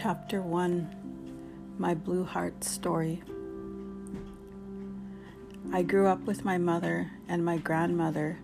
Chapter 1 My Blue Heart Story. I grew up with my mother and my grandmother,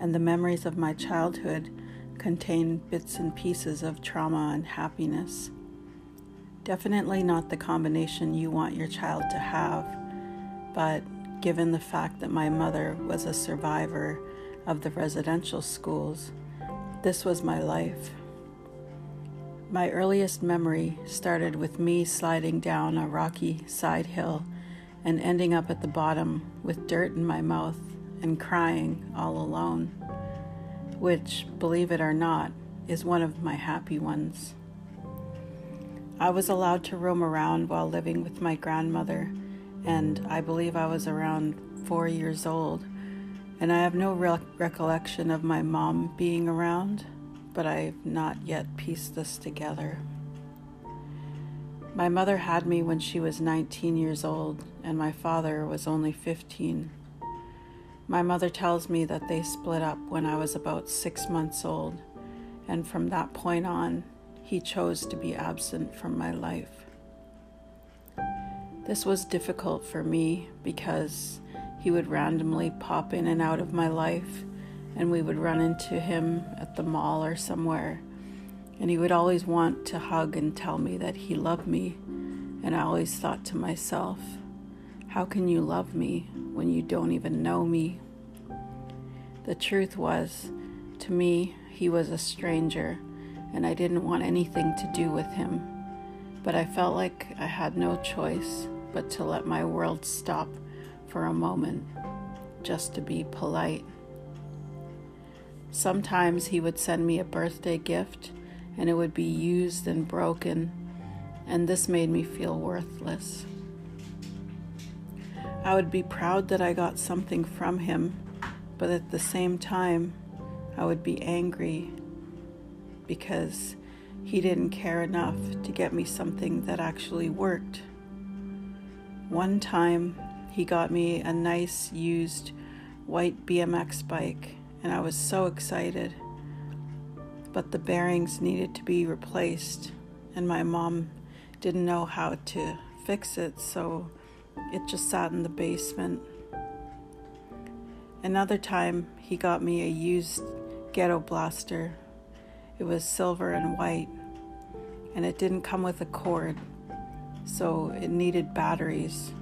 and the memories of my childhood contain bits and pieces of trauma and happiness. Definitely not the combination you want your child to have, but given the fact that my mother was a survivor of the residential schools, this was my life. My earliest memory started with me sliding down a rocky side hill and ending up at the bottom with dirt in my mouth and crying all alone, which, believe it or not, is one of my happy ones. I was allowed to roam around while living with my grandmother, and I believe I was around four years old, and I have no re- recollection of my mom being around but I've not yet pieced this together. My mother had me when she was 19 years old, and my father was only 15. My mother tells me that they split up when I was about six months old, and from that point on, he chose to be absent from my life. This was difficult for me because he would randomly pop in and out of my life and we would run into him at the mall or somewhere. And he would always want to hug and tell me that he loved me. And I always thought to myself, how can you love me when you don't even know me? The truth was, to me, he was a stranger, and I didn't want anything to do with him. But I felt like I had no choice but to let my world stop for a moment, just to be polite. Sometimes he would send me a birthday gift and it would be used and broken, and this made me feel worthless. I would be proud that I got something from him, but at the same time, I would be angry because he didn't care enough to get me something that actually worked. One time, he got me a nice used white BMX bike and I was so excited. But the bearings needed to be replaced, and my mom didn't know how to fix it, so it just sat in the basement. Another time, he got me a used ghetto blaster. It was silver and white, and it didn't come with a cord, so it needed batteries.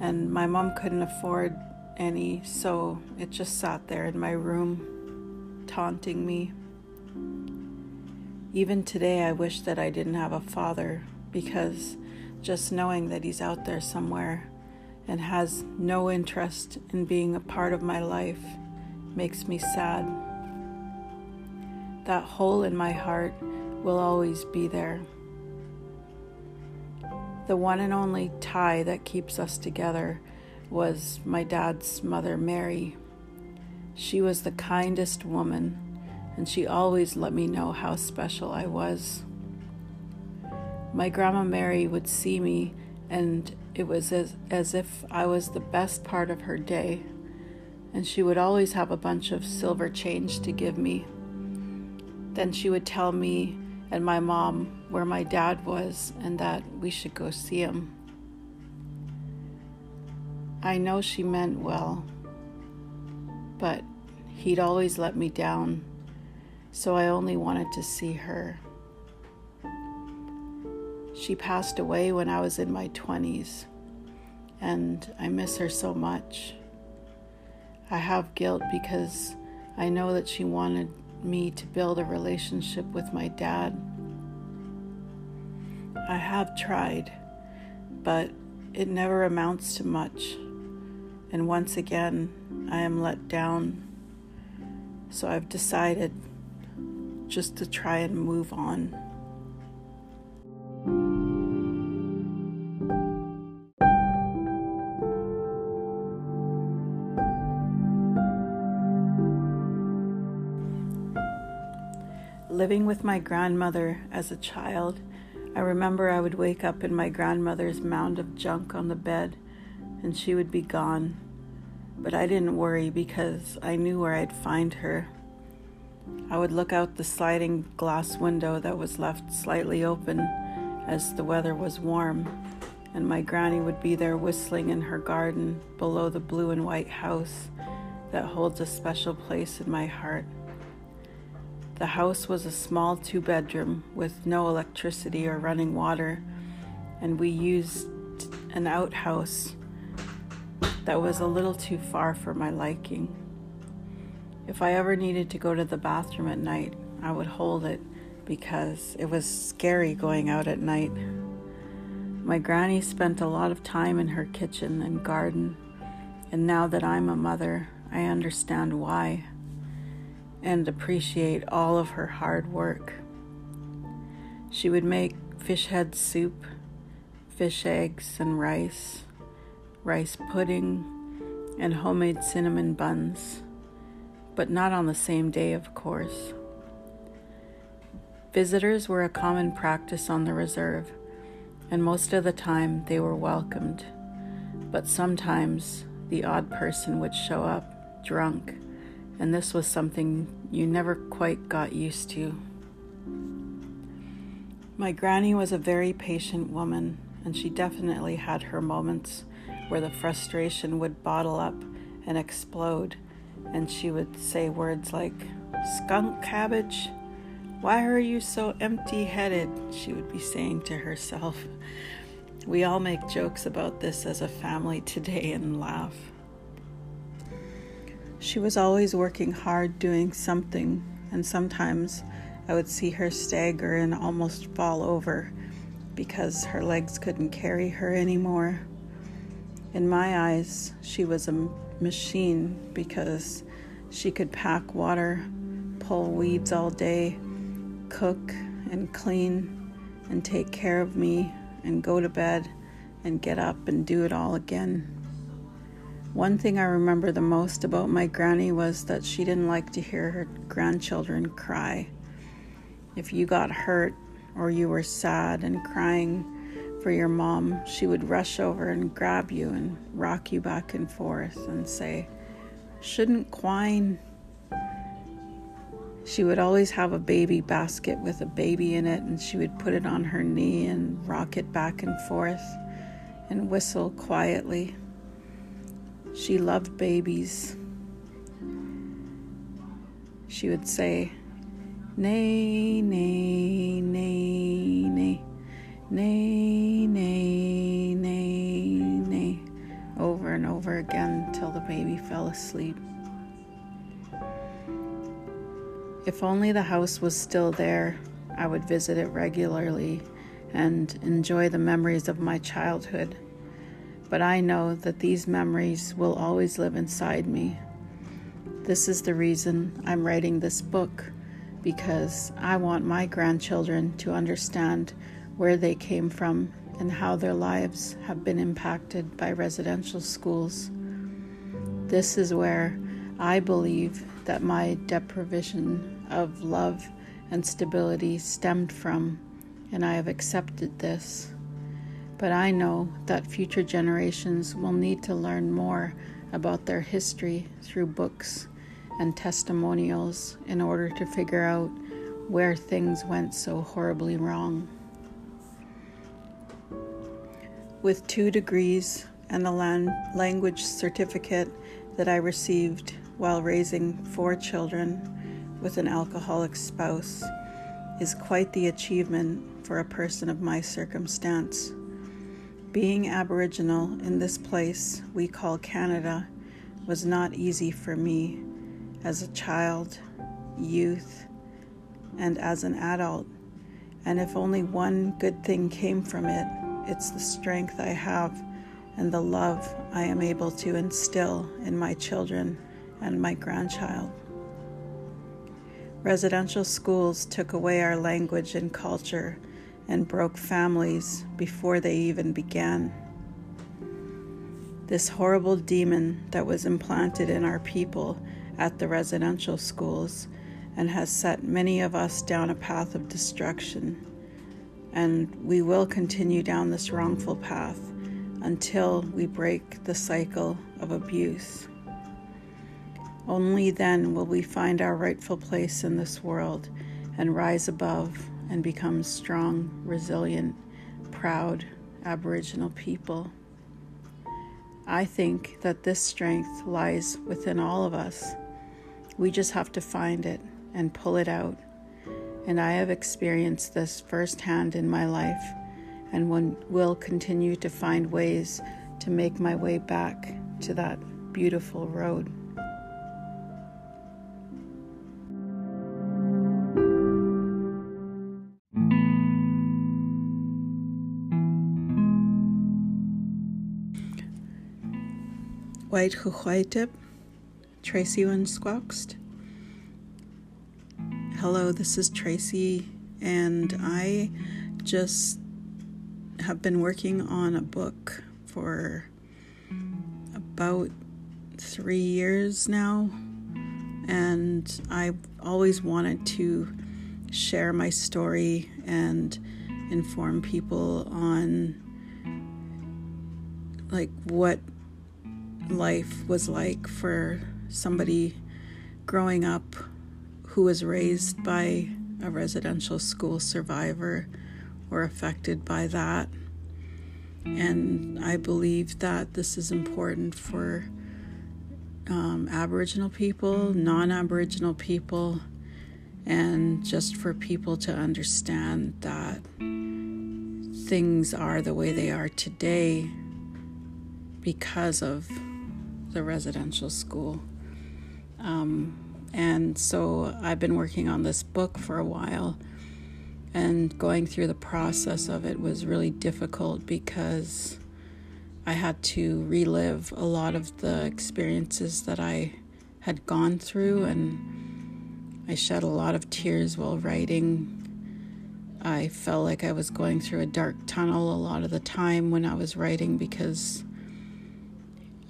And my mom couldn't afford any, so it just sat there in my room, taunting me. Even today, I wish that I didn't have a father because just knowing that he's out there somewhere and has no interest in being a part of my life makes me sad. That hole in my heart will always be there. The one and only tie that keeps us together was my dad's mother, Mary. She was the kindest woman, and she always let me know how special I was. My grandma Mary would see me, and it was as, as if I was the best part of her day, and she would always have a bunch of silver change to give me. Then she would tell me and my mom where my dad was and that we should go see him. I know she meant well, but he'd always let me down, so I only wanted to see her. She passed away when I was in my 20s, and I miss her so much. I have guilt because I know that she wanted me to build a relationship with my dad. I have tried, but it never amounts to much and once again I am let down. So I've decided just to try and move on. Living with my grandmother as a child, I remember I would wake up in my grandmother's mound of junk on the bed and she would be gone. But I didn't worry because I knew where I'd find her. I would look out the sliding glass window that was left slightly open as the weather was warm, and my granny would be there whistling in her garden below the blue and white house that holds a special place in my heart. The house was a small two bedroom with no electricity or running water, and we used an outhouse that was a little too far for my liking. If I ever needed to go to the bathroom at night, I would hold it because it was scary going out at night. My granny spent a lot of time in her kitchen and garden, and now that I'm a mother, I understand why and appreciate all of her hard work. She would make fish head soup, fish eggs and rice, rice pudding, and homemade cinnamon buns, but not on the same day, of course. Visitors were a common practice on the reserve, and most of the time they were welcomed, but sometimes the odd person would show up drunk and this was something you never quite got used to. My granny was a very patient woman, and she definitely had her moments where the frustration would bottle up and explode, and she would say words like, Skunk cabbage, why are you so empty headed? She would be saying to herself. We all make jokes about this as a family today and laugh. She was always working hard doing something, and sometimes I would see her stagger and almost fall over because her legs couldn't carry her anymore. In my eyes, she was a machine because she could pack water, pull weeds all day, cook and clean, and take care of me, and go to bed and get up and do it all again. One thing I remember the most about my granny was that she didn't like to hear her grandchildren cry. If you got hurt or you were sad and crying for your mom, she would rush over and grab you and rock you back and forth and say, Shouldn't quine. She would always have a baby basket with a baby in it, and she would put it on her knee and rock it back and forth and whistle quietly. She loved babies. She would say, Nay, nay, nay, nay, nay, nay, nay, nay, over and over again till the baby fell asleep. If only the house was still there, I would visit it regularly and enjoy the memories of my childhood but I know that these memories will always live inside me. This is the reason I'm writing this book, because I want my grandchildren to understand where they came from and how their lives have been impacted by residential schools. This is where I believe that my deprivation of love and stability stemmed from, and I have accepted this. But I know that future generations will need to learn more about their history through books and testimonials in order to figure out where things went so horribly wrong. With two degrees and a language certificate that I received while raising four children with an alcoholic spouse is quite the achievement for a person of my circumstance. Being Aboriginal in this place we call Canada was not easy for me as a child, youth, and as an adult. And if only one good thing came from it, it's the strength I have and the love I am able to instill in my children and my grandchild. Residential schools took away our language and culture and broke families before they even began. This horrible demon that was implanted in our people at the residential schools and has set many of us down a path of destruction. And we will continue down this wrongful path until we break the cycle of abuse. Only then will we find our rightful place in this world and rise above and become strong, resilient, proud Aboriginal people. I think that this strength lies within all of us. We just have to find it and pull it out. And I have experienced this firsthand in my life and will continue to find ways to make my way back to that beautiful road. White Huhuaitip, Tracy Winsquaxt. Hello, this is Tracy, and I just have been working on a book for about three years now, and I always wanted to share my story and inform people on like what life was like for somebody growing up who was raised by a residential school survivor or affected by that. And I believe that this is important for um, Aboriginal people, non Aboriginal people, and just for people to understand that things are the way they are today because of the residential school. Um, and so I've been working on this book for a while, and going through the process of it was really difficult because I had to relive a lot of the experiences that I had gone through, and I shed a lot of tears while writing. I felt like I was going through a dark tunnel a lot of the time when I was writing because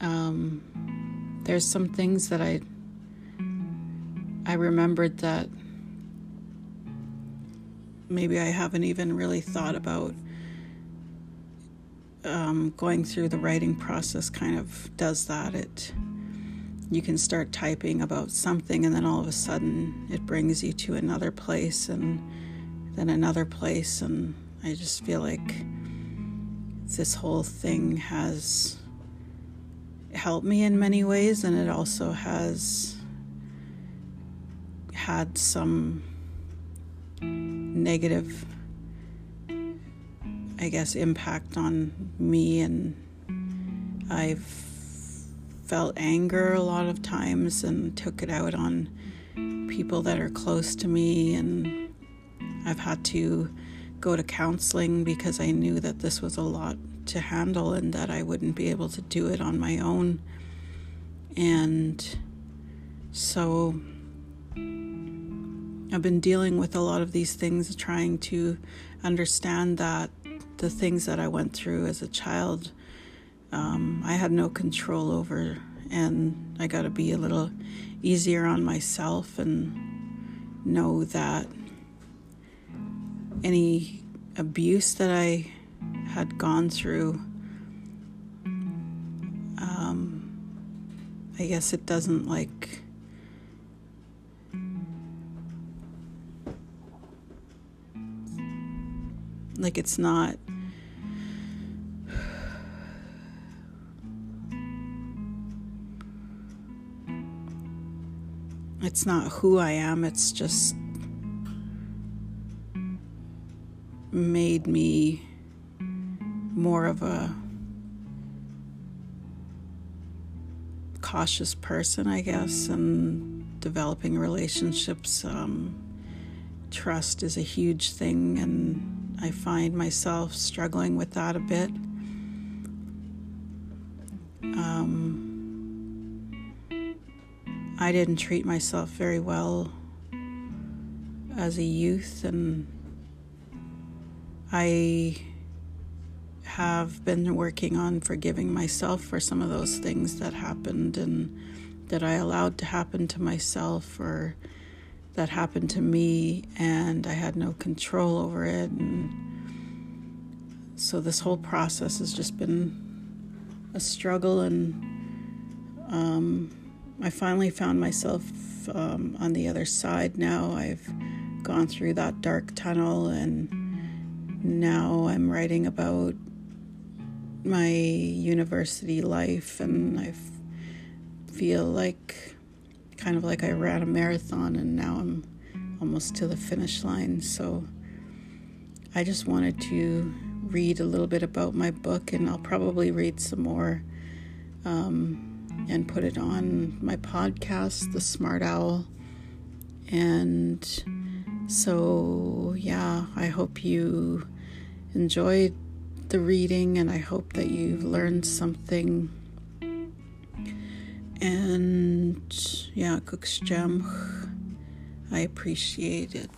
um, there's some things that I I remembered that maybe I haven't even really thought about. Um, going through the writing process kind of does that. It you can start typing about something, and then all of a sudden it brings you to another place, and then another place, and I just feel like this whole thing has helped me in many ways, and it also has had some negative, I guess, impact on me, and I've felt anger a lot of times and took it out on people that are close to me, and I've had to go to counseling because I knew that this was a lot to handle and that I wouldn't be able to do it on my own. And so I've been dealing with a lot of these things, trying to understand that the things that I went through as a child, um, I had no control over, and I got to be a little easier on myself and know that any abuse that I had gone through, um, I guess it doesn't like. Like it's not it's not who I am, it's just made me more of a cautious person, I guess, and developing relationships. Um, trust is a huge thing, and I find myself struggling with that a bit. Um, I didn't treat myself very well as a youth, and I have been working on forgiving myself for some of those things that happened and that I allowed to happen to myself or that happened to me and I had no control over it and so this whole process has just been a struggle and um, I finally found myself um, on the other side now. I've gone through that dark tunnel and now I'm writing about my university life, and I feel like kind of like I ran a marathon, and now I'm almost to the finish line. So I just wanted to read a little bit about my book, and I'll probably read some more um, and put it on my podcast, The Smart Owl. And so, yeah, I hope you enjoyed the reading, and I hope that you've learned something. And yeah, kukwstsetsemc, I appreciate it.